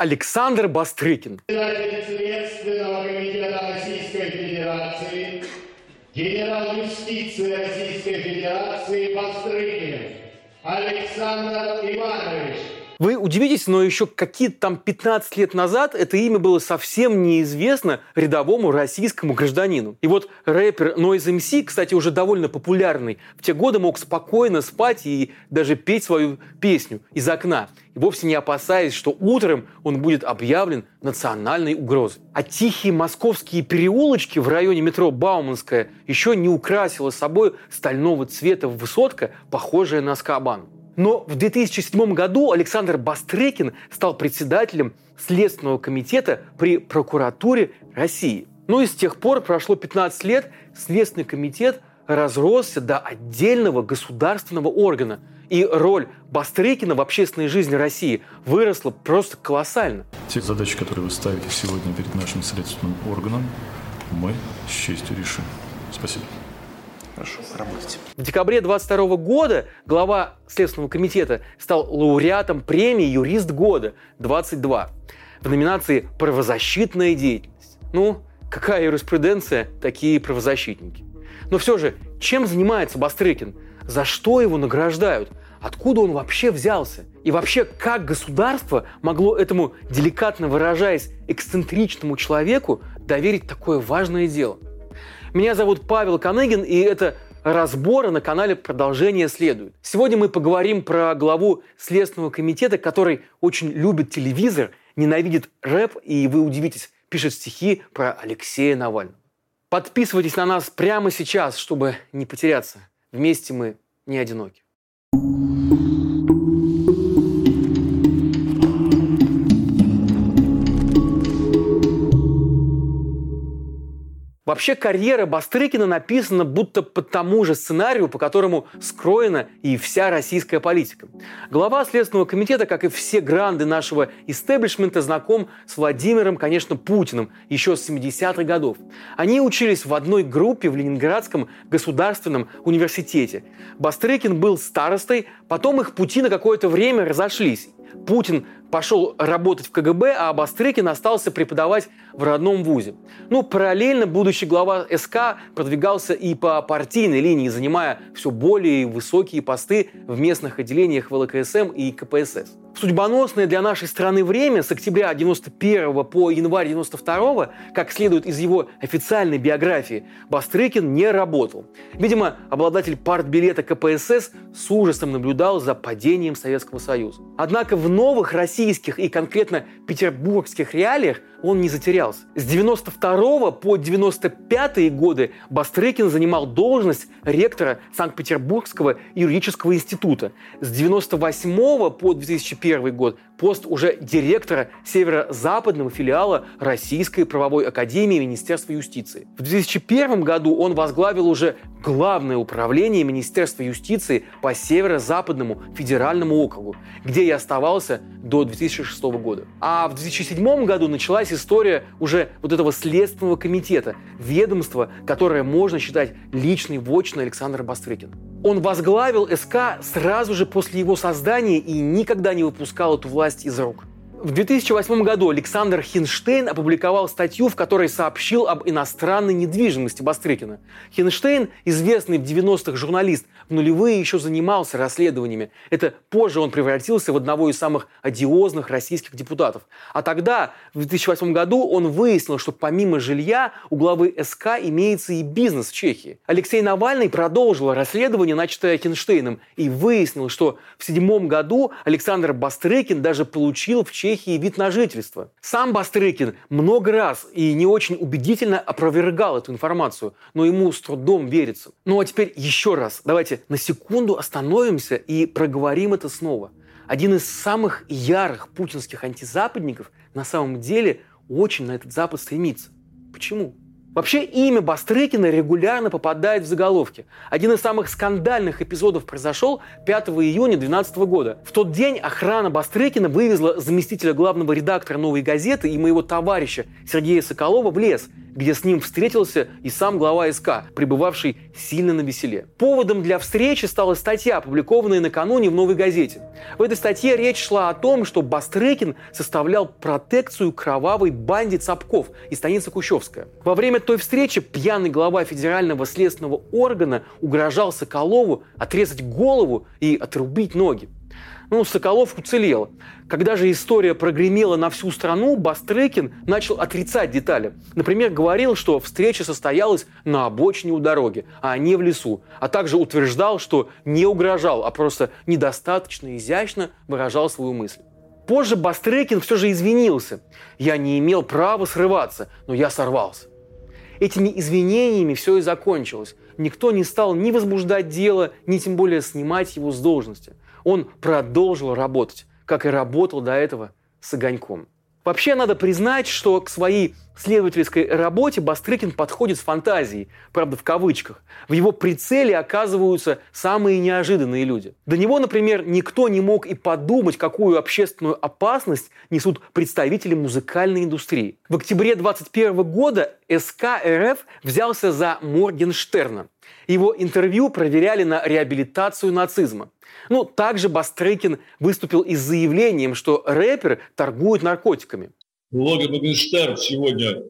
Александр Бастрыкин. Российской Федерации, генерал юстиции Российской Федерации Бастрыкин Александр Иванович. Вы удивитесь, но еще какие-то там 15 лет назад это имя было совсем неизвестно рядовому российскому гражданину. И вот рэпер Noise MC, кстати, уже довольно популярный, в те годы мог спокойно спать и даже петь свою песню из окна, и вовсе не опасаясь, что утром он будет объявлен национальной угрозой. А тихие московские переулочки в районе метро Бауманская еще не украсила собой стального цвета высотка, похожая на Скабан. Но в 2007 году Александр Бастрыкин стал председателем Следственного комитета при прокуратуре России. Ну и с тех пор прошло 15 лет, Следственный комитет разросся до отдельного государственного органа. И роль Бастрыкина в общественной жизни России выросла просто колоссально. Те задачи, которые вы ставите сегодня перед нашим следственным органом, мы с честью решим. Спасибо. Хорошо, работайте. В декабре 22 года глава Следственного комитета стал лауреатом премии «Юрист года 22» в номинации «Правозащитная деятельность». Ну, какая юриспруденция, такие правозащитники. Но все же, чем занимается Бастрыкин? За что его награждают? Откуда он вообще взялся? И вообще, как государство могло этому, деликатно выражаясь, эксцентричному человеку доверить такое важное дело? Меня зовут Павел Коныгин, и это разборы на канале «Продолжение следует». Сегодня мы поговорим про главу Следственного комитета, который очень любит телевизор, ненавидит рэп, и вы удивитесь, пишет стихи про Алексея Навального. Подписывайтесь на нас прямо сейчас, чтобы не потеряться. Вместе мы не одиноки. Вообще карьера Бастрыкина написана будто по тому же сценарию, по которому скроена и вся российская политика. Глава Следственного комитета, как и все гранды нашего истеблишмента, знаком с Владимиром, конечно, Путиным еще с 70-х годов. Они учились в одной группе в Ленинградском государственном университете. Бастрыкин был старостой, потом их пути на какое-то время разошлись. Путин пошел работать в КГБ, а Бастрыкин остался преподавать в родном вузе. Ну, параллельно будущий глава СК продвигался и по партийной линии, занимая все более высокие посты в местных отделениях ВЛКСМ и КПСС. Судьбоносное для нашей страны время с октября 91 по январь 92, как следует из его официальной биографии, Бастрыкин не работал. Видимо, обладатель партбилета КПСС с ужасом наблюдал за падением Советского Союза. Однако в новых российских и конкретно петербургских реалиях он не затерялся. С 92 по 95 годы Бастрыкин занимал должность ректора Санкт-Петербургского юридического института. С 98 по 2001 год пост уже директора северо-западного филиала Российской правовой академии Министерства юстиции. В 2001 году он возглавил уже главное управление Министерства юстиции по северо-западному федеральному округу, где и оставался до 2006 года. А в 2007 году началась история уже вот этого следственного комитета, ведомства, которое можно считать личной вотчиной Александра Бастрыкина. Он возглавил СК сразу же после его создания и никогда не выпускал эту власть из рук. В 2008 году Александр Хинштейн опубликовал статью, в которой сообщил об иностранной недвижимости Бастрыкина. Хинштейн, известный в 90-х журналист, в нулевые еще занимался расследованиями. Это позже он превратился в одного из самых одиозных российских депутатов. А тогда, в 2008 году, он выяснил, что помимо жилья у главы СК имеется и бизнес в Чехии. Алексей Навальный продолжил расследование, начатое Хинштейном, и выяснил, что в седьмом году Александр Бастрыкин даже получил в Чехии Чехии вид на жительство. Сам Бастрыкин много раз и не очень убедительно опровергал эту информацию, но ему с трудом верится. Ну а теперь еще раз, давайте на секунду остановимся и проговорим это снова. Один из самых ярых путинских антизападников на самом деле очень на этот Запад стремится. Почему? Вообще имя Бастрыкина регулярно попадает в заголовки. Один из самых скандальных эпизодов произошел 5 июня 2012 года. В тот день охрана Бастрыкина вывезла заместителя главного редактора «Новой газеты» и моего товарища Сергея Соколова в лес – где с ним встретился и сам глава СК, пребывавший сильно на веселе. Поводом для встречи стала статья, опубликованная накануне в «Новой газете». В этой статье речь шла о том, что Бастрыкин составлял протекцию кровавой банде Цапков из станицы Кущевская. Во время той встречи пьяный глава федерального следственного органа угрожал Соколову отрезать голову и отрубить ноги. Ну, Соколов уцелел. Когда же история прогремела на всю страну, Бастрыкин начал отрицать детали. Например, говорил, что встреча состоялась на обочине у дороги, а не в лесу. А также утверждал, что не угрожал, а просто недостаточно изящно выражал свою мысль. Позже Бастрыкин все же извинился. Я не имел права срываться, но я сорвался. Этими извинениями все и закончилось. Никто не стал ни возбуждать дело, ни тем более снимать его с должности он продолжил работать, как и работал до этого с огоньком. Вообще надо признать, что к своей следовательской работе Бастрыкин подходит с фантазией, правда в кавычках. В его прицеле оказываются самые неожиданные люди. До него, например, никто не мог и подумать, какую общественную опасность несут представители музыкальной индустрии. В октябре 2021 года СК РФ взялся за Моргенштерна. Его интервью проверяли на реабилитацию нацизма. Ну, также Бастрыкин выступил и с заявлением, что рэпер торгует наркотиками. Блогер Моргенштерн сегодня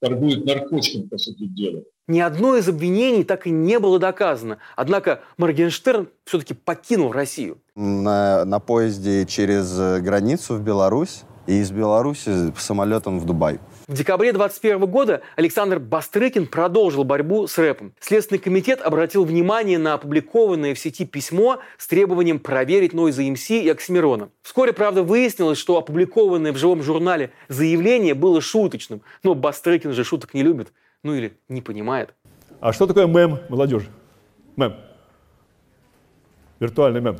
торгует наркотиками, по сути дела. Ни одно из обвинений так и не было доказано. Однако Моргенштерн все-таки покинул Россию. На, на поезде через границу в Беларусь и из Беларуси самолетом в Дубай. В декабре 2021 года Александр Бастрыкин продолжил борьбу с рэпом. Следственный комитет обратил внимание на опубликованное в сети письмо с требованием проверить Нойза МС и Оксимирона. Вскоре, правда, выяснилось, что опубликованное в живом журнале заявление было шуточным. Но Бастрыкин же шуток не любит. Ну или не понимает. А что такое мем молодежи? Мем. Виртуальный мем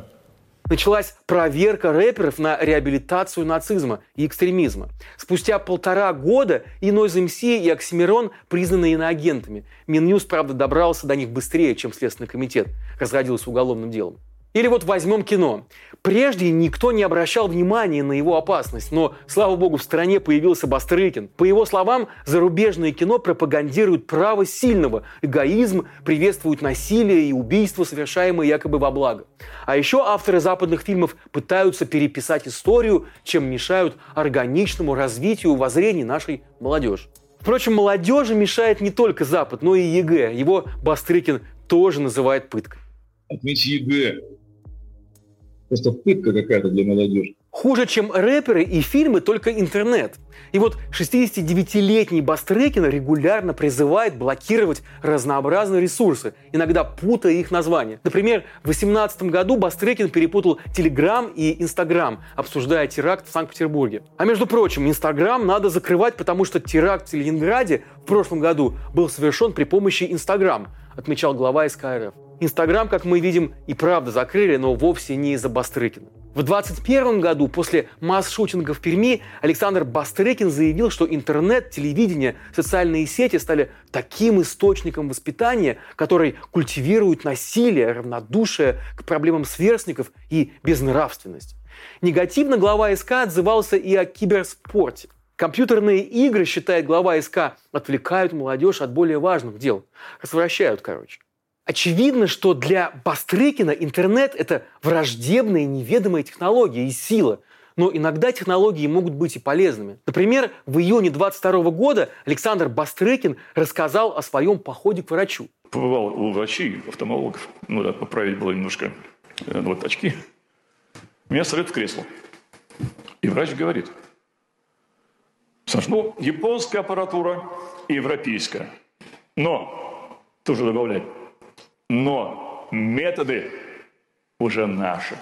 началась проверка рэперов на реабилитацию нацизма и экстремизма. Спустя полтора года и Noise MC, и Оксимирон признаны иноагентами. Минюст, правда, добрался до них быстрее, чем Следственный комитет разродился уголовным делом. Или вот возьмем кино. Прежде никто не обращал внимания на его опасность, но, слава богу, в стране появился Бастрыкин. По его словам, зарубежное кино пропагандирует право сильного, эгоизм, приветствует насилие и убийства, совершаемые якобы во благо. А еще авторы западных фильмов пытаются переписать историю, чем мешают органичному развитию воззрений нашей молодежи. Впрочем, молодежи мешает не только Запад, но и ЕГЭ. Его Бастрыкин тоже называет пыткой. Отметь ЕГЭ Просто пытка какая-то для молодежи. Хуже, чем рэперы и фильмы, только интернет. И вот 69-летний Бастрыкин регулярно призывает блокировать разнообразные ресурсы, иногда путая их названия. Например, в 2018 году Бастрыкин перепутал Телеграм и Инстаграм, обсуждая теракт в Санкт-Петербурге. А между прочим, Инстаграм надо закрывать, потому что теракт в Ленинграде в прошлом году был совершен при помощи Инстаграм, отмечал глава СКРФ. Инстаграм, как мы видим, и правда закрыли, но вовсе не из-за Бастрыкина. В 2021 году, после масс-шутинга в Перми, Александр Бастрыкин заявил, что интернет, телевидение, социальные сети стали таким источником воспитания, который культивирует насилие, равнодушие к проблемам сверстников и безнравственность. Негативно глава СК отзывался и о киберспорте. Компьютерные игры, считает глава СК, отвлекают молодежь от более важных дел. Развращают, короче. Очевидно, что для Бастрыкина интернет – это враждебная неведомая технология и сила. Но иногда технологии могут быть и полезными. Например, в июне 22 года Александр Бастрыкин рассказал о своем походе к врачу. Побывал у врачей, офтальмологов. Ну да, поправить было немножко э, вот очки. Меня садят в кресло. И врач говорит, Саш, ну, японская аппаратура европейская. Но, тоже добавляет, но методы уже наши.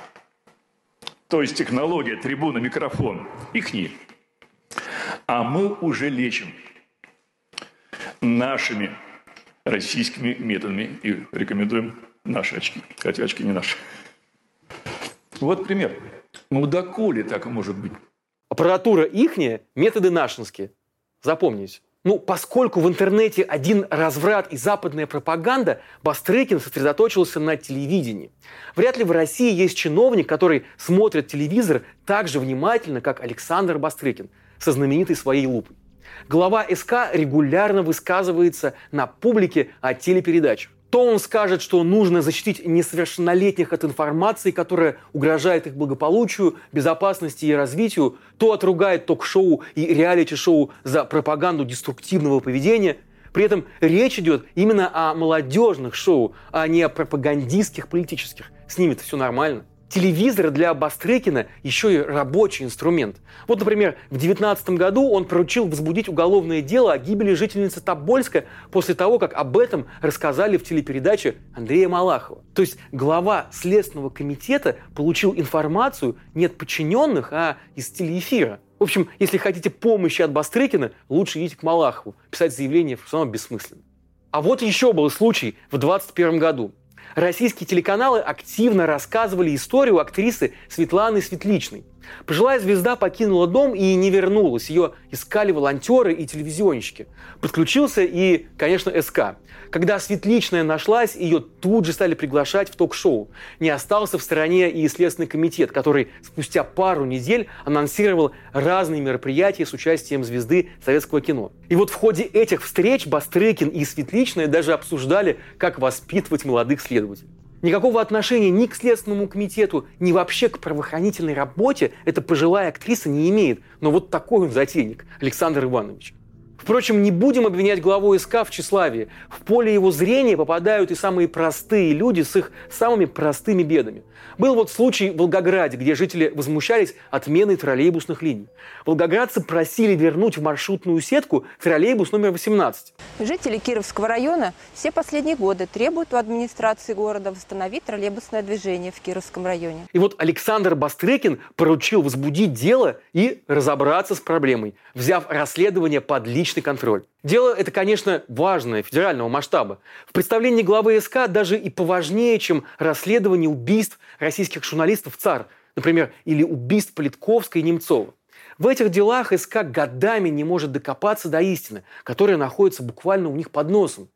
То есть технология, трибуна, микрофон, их нет. А мы уже лечим нашими российскими методами и рекомендуем наши очки. Хотя очки не наши. Вот пример. Ну доколе так может быть? Аппаратура ихняя, методы нашинские. Запомните. Ну, поскольку в интернете один разврат и западная пропаганда, Бастрыкин сосредоточился на телевидении. Вряд ли в России есть чиновник, который смотрит телевизор так же внимательно, как Александр Бастрыкин, со знаменитой своей лупой. Глава СК регулярно высказывается на публике о телепередачах. То он скажет, что нужно защитить несовершеннолетних от информации, которая угрожает их благополучию, безопасности и развитию, то отругает ток-шоу и реалити-шоу за пропаганду деструктивного поведения. При этом речь идет именно о молодежных шоу, а не о пропагандистских политических. С ними-то все нормально. Телевизор для Бастрыкина еще и рабочий инструмент. Вот, например, в 2019 году он поручил возбудить уголовное дело о гибели жительницы Тобольска после того, как об этом рассказали в телепередаче Андрея Малахова. То есть глава Следственного комитета получил информацию не от подчиненных, а из телеэфира. В общем, если хотите помощи от Бастрыкина, лучше идите к Малахову. Писать заявление все равно бессмысленно. А вот еще был случай в 2021 году российские телеканалы активно рассказывали историю актрисы Светланы Светличной. Пожилая звезда покинула дом и не вернулась. Ее искали волонтеры и телевизионщики. Подключился и, конечно, СК. Когда Светличная нашлась, ее тут же стали приглашать в ток-шоу. Не остался в стороне и Следственный комитет, который спустя пару недель анонсировал разные мероприятия с участием звезды советского кино. И вот в ходе этих встреч Бастрыкин и Светличная даже обсуждали, как воспитывать молодых следователей. Никакого отношения ни к Следственному комитету, ни вообще к правоохранительной работе эта пожилая актриса не имеет. Но вот такой он затейник, Александр Иванович. Впрочем, не будем обвинять главу СК в тщеславии. В поле его зрения попадают и самые простые люди с их самыми простыми бедами. Был вот случай в Волгограде, где жители возмущались отменой троллейбусных линий. Волгоградцы просили вернуть в маршрутную сетку троллейбус номер 18. Жители Кировского района все последние годы требуют у администрации города восстановить троллейбусное движение в Кировском районе. И вот Александр Бастрыкин поручил возбудить дело и разобраться с проблемой, взяв расследование под личный контроль. Дело это, конечно, важное, федерального масштаба. В представлении главы СК даже и поважнее, чем расследование убийств российских журналистов ЦАР, например, или убийств Политковска и Немцова. В этих делах СК годами не может докопаться до истины, которая находится буквально у них под носом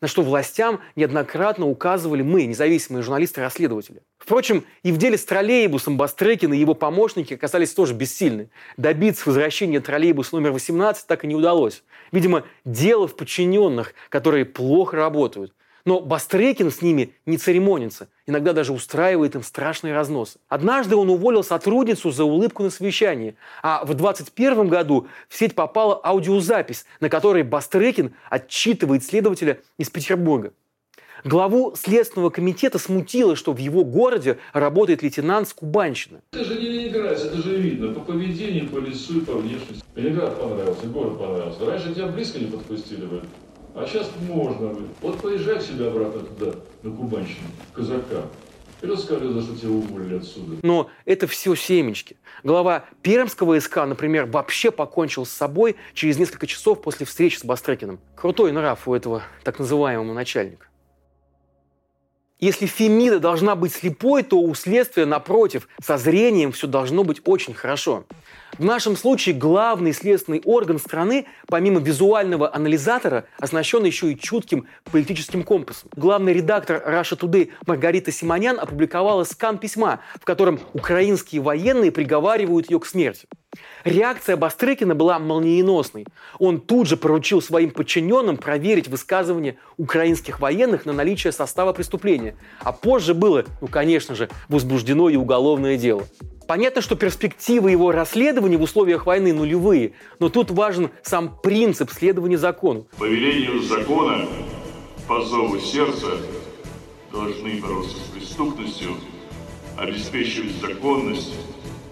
на что властям неоднократно указывали мы, независимые журналисты-расследователи. Впрочем, и в деле с троллейбусом Бастрыкин и его помощники оказались тоже бессильны. Добиться возвращения троллейбуса номер 18 так и не удалось. Видимо, дело в подчиненных, которые плохо работают. Но Бастрыкин с ними не церемонится, иногда даже устраивает им страшные разносы. Однажды он уволил сотрудницу за улыбку на совещании, а в 2021 году в сеть попала аудиозапись, на которой Бастрыкин отчитывает следователя из Петербурга. Главу Следственного комитета смутило, что в его городе работает лейтенант с Кубанщины. Это же не Ленинград, это же видно по поведению, по лицу и по внешности. Ленинград понравился, город понравился. Раньше тебя близко не подпустили бы. А сейчас можно. Вот поезжай себе обратно туда, на Кубанщину, казака. И расскажи, за что тебя уволили отсюда. Но это все семечки. Глава Пермского СК, например, вообще покончил с собой через несколько часов после встречи с Бастрыкиным. Крутой нрав у этого так называемого начальника. Если Фемида должна быть слепой, то у следствия, напротив, со зрением все должно быть очень хорошо. В нашем случае главный следственный орган страны, помимо визуального анализатора, оснащен еще и чутким политическим компасом. Главный редактор Russia Today Маргарита Симонян опубликовала скан письма, в котором украинские военные приговаривают ее к смерти. Реакция Бастрыкина была молниеносной. Он тут же поручил своим подчиненным проверить высказывания украинских военных на наличие состава преступления. А позже было, ну конечно же, возбуждено и уголовное дело. Понятно, что перспективы его расследования в условиях войны нулевые, но тут важен сам принцип следования закону. По велению закона, по зову сердца, должны бороться с преступностью, обеспечивать законность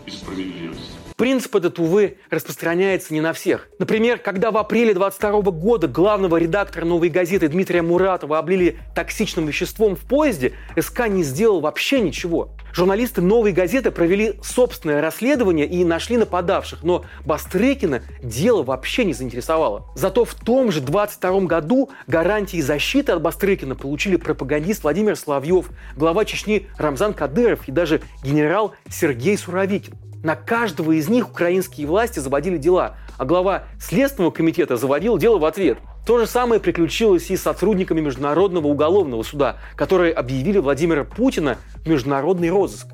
и справедливость. Принцип этот, увы, распространяется не на всех. Например, когда в апреле 22 года главного редактора «Новой газеты» Дмитрия Муратова облили токсичным веществом в поезде, СК не сделал вообще ничего. Журналисты «Новой газеты» провели собственное расследование и нашли нападавших, но Бастрыкина дело вообще не заинтересовало. Зато в том же 22 году гарантии защиты от Бастрыкина получили пропагандист Владимир Соловьев, глава Чечни Рамзан Кадыров и даже генерал Сергей Суровикин. На каждого из них украинские власти заводили дела, а глава Следственного комитета заводил дело в ответ. То же самое приключилось и с сотрудниками Международного уголовного суда, которые объявили Владимира Путина в международный розыск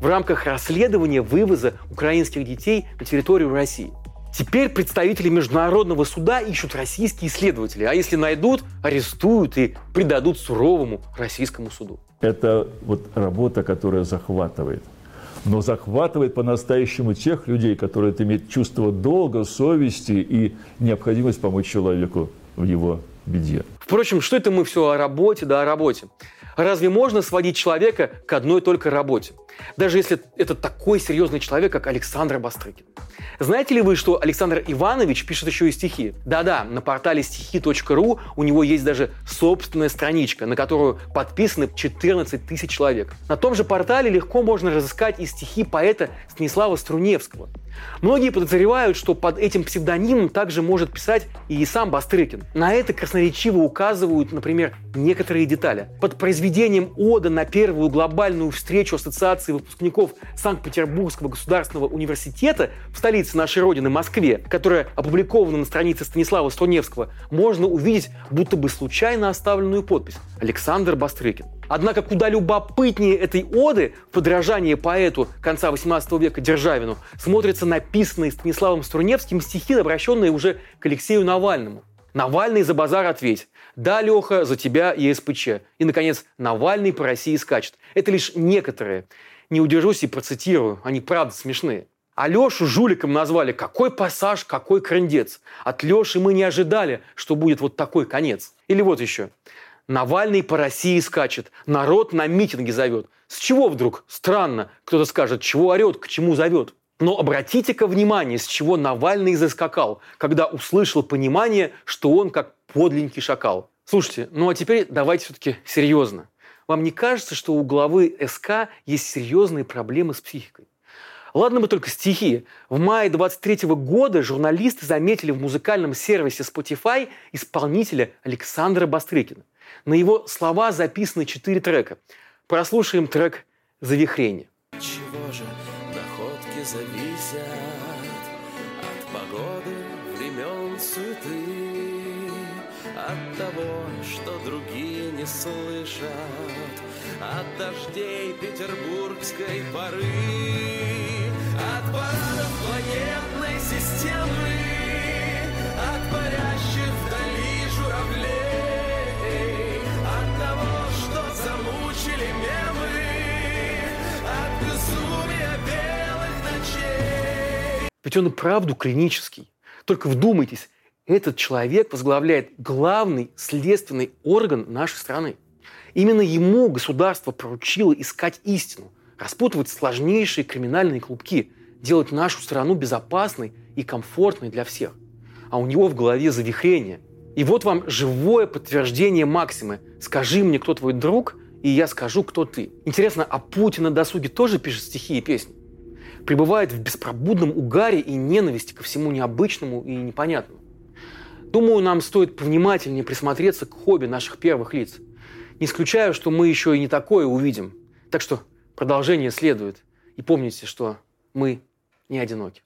в рамках расследования вывоза украинских детей на территорию России. Теперь представители Международного суда ищут российские исследователи, а если найдут, арестуют и предадут суровому российскому суду. Это вот работа, которая захватывает. Но захватывает по-настоящему тех людей, которые имеют чувство долга, совести и необходимость помочь человеку в его беде. Впрочем, что это мы все о работе, да о работе? Разве можно сводить человека к одной только работе? Даже если это такой серьезный человек, как Александр Бастрыкин. Знаете ли вы, что Александр Иванович пишет еще и стихи? Да-да, на портале стихи.ру у него есть даже собственная страничка, на которую подписаны 14 тысяч человек. На том же портале легко можно разыскать и стихи поэта Станислава Струневского. Многие подозревают, что под этим псевдонимом также может писать и сам Бастрыкин. На это красноречиво указывают, например, некоторые детали. Под произведением «Ода на первую глобальную встречу Ассоциации выпускников Санкт-Петербургского государственного университета в столице нашей Родины, Москве, которая опубликована на странице Станислава Струневского, можно увидеть будто бы случайно оставленную подпись «Александр Бастрыкин». Однако куда любопытнее этой оды в подражании поэту конца XVIII века Державину смотрятся написанные Станиславом Струневским стихи, обращенные уже к Алексею Навальному. Навальный за базар ответь. Да, Леха, за тебя и СПЧ. И, наконец, Навальный по России скачет. Это лишь некоторые. Не удержусь и процитирую. Они правда смешные. А Лешу жуликом назвали. Какой пассаж, какой крендец. От Леши мы не ожидали, что будет вот такой конец. Или вот еще. Навальный по России скачет, народ на митинги зовет. С чего вдруг? Странно. Кто-то скажет, чего орет, к чему зовет. Но обратите-ка внимание, с чего Навальный заскакал, когда услышал понимание, что он как подленький шакал. Слушайте, ну а теперь давайте все-таки серьезно. Вам не кажется, что у главы СК есть серьезные проблемы с психикой? Ладно бы только стихи. В мае 23 года журналисты заметили в музыкальном сервисе Spotify исполнителя Александра Бастрыкина. На его слова записаны четыре трека. Прослушаем трек «Завихрение». Чего же находки зависят от погоды, времен суеты, от того, что другие не слышат, от дождей петербургской поры, планетной системы, от парящих вдали журавлей, от того, что замучили мемы, от безумия белых ночей. Ведь он и правду клинический. Только вдумайтесь, этот человек возглавляет главный следственный орган нашей страны. Именно ему государство поручило искать истину, распутывать сложнейшие криминальные клубки, делать нашу страну безопасной и комфортной для всех. А у него в голове завихрение. И вот вам живое подтверждение Максимы. Скажи мне, кто твой друг, и я скажу, кто ты. Интересно, а Путин на досуге тоже пишет стихи и песни? Пребывает в беспробудном угаре и ненависти ко всему необычному и непонятному. Думаю, нам стоит повнимательнее присмотреться к хобби наших первых лиц. Не исключаю, что мы еще и не такое увидим. Так что продолжение следует. И помните, что мы не одиноки.